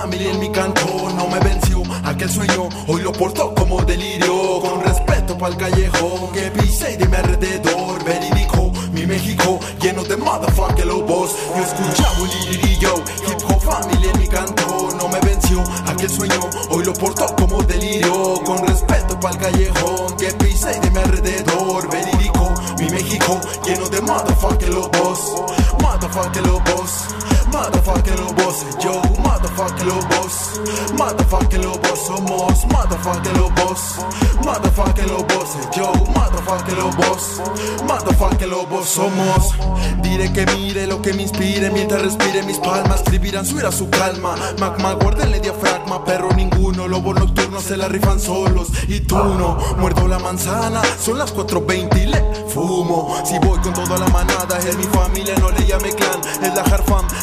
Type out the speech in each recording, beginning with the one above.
family en mi canto no me venció aquel sueño, hoy lo porto como delirio. Con respeto pa'l callejón que pisé de mi alrededor, verídico, mi México lleno de motherfucker lobos. Yo escuchaba un liririllo, hip hop family en mi canto no me venció aquel sueño, hoy lo porto como delirio. Con respeto pa'l callejón que pisé de mi alrededor, verídico, mi México lleno de motherfucker lobos, motherfucker lobos. Motherfucking lobos, yo, motherfucking lobos, motherfucking lobos somos, motherfucking lobos, motherfucking lobos, yo, motherfucking lobos, motherfucking lobos somos. Diré que mire lo que me inspire mientras respire mis palmas, escribirán subir a su calma. Magma, guárdenle diafragma, perro ninguno, lobos nocturnos se la rifan solos y tú no. Muerdo la manzana, son las 4.20 y le Si voy con toda la manada,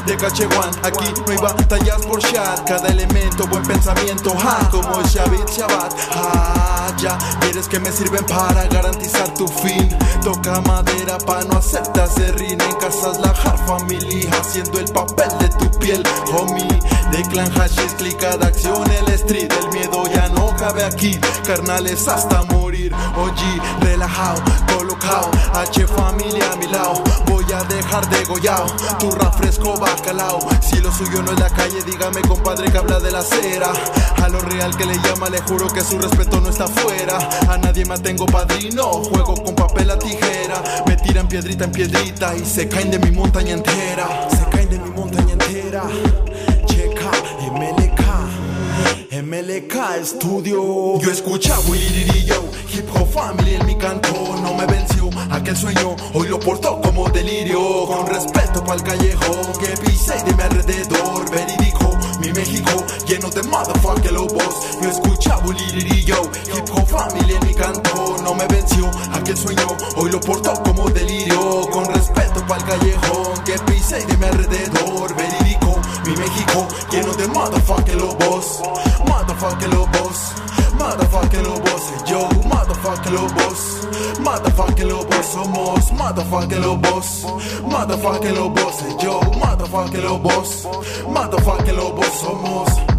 de Cachewan. Aquí no hay batallas por chat, cada elemento, buen pensamiento, ja, como Shabbat Shabbat. Ah, ya, quieres que me sirven para garantizar tu fin. Toca madera pa' no aceptar serrín en casas la har family, haciendo el papel de tu piel, homie. De clan hashish, clica de acción, el street, el miedo ya no cabe aquí. Carnales hasta morir, OG, relajado, colocado, H familia a mi lado. Voy a dejar de gollao, tu refresco Si lo suyo no es la calle, dígame compadre que habla de la acera. A lo real que le llama, le juro que su respeto no está fuera. A nadie me tengo padrino, juego con papel a tijera. Me tiran piedrita en piedrita y se caen de mi montaña entera. Se caen de mi montaña entera. Checa, MLK. MLK Studio. Yo escuchaba yo hip hop family venció aquel sueño, hoy lo porto como delirio. Con respeto pa'l callejón que pisé de mi alrededor, verídico, mi México lleno de motherfucker lobos. Yo escuchaba yo hip hop family en mi canto no me venció aquel sueño, hoy lo porto como delirio. Con respeto pa'l callejón que pisé de mi alrededor, verídico, mi México lleno de motherfucker lobos, motherfucker lobos. Motherfucking lobos, yo, motherfucking lobos, motherfucking lobos somos, motherfucking lobos, motherfucking lobos, yo, motherfucking lobos, motherfucking lobos somos.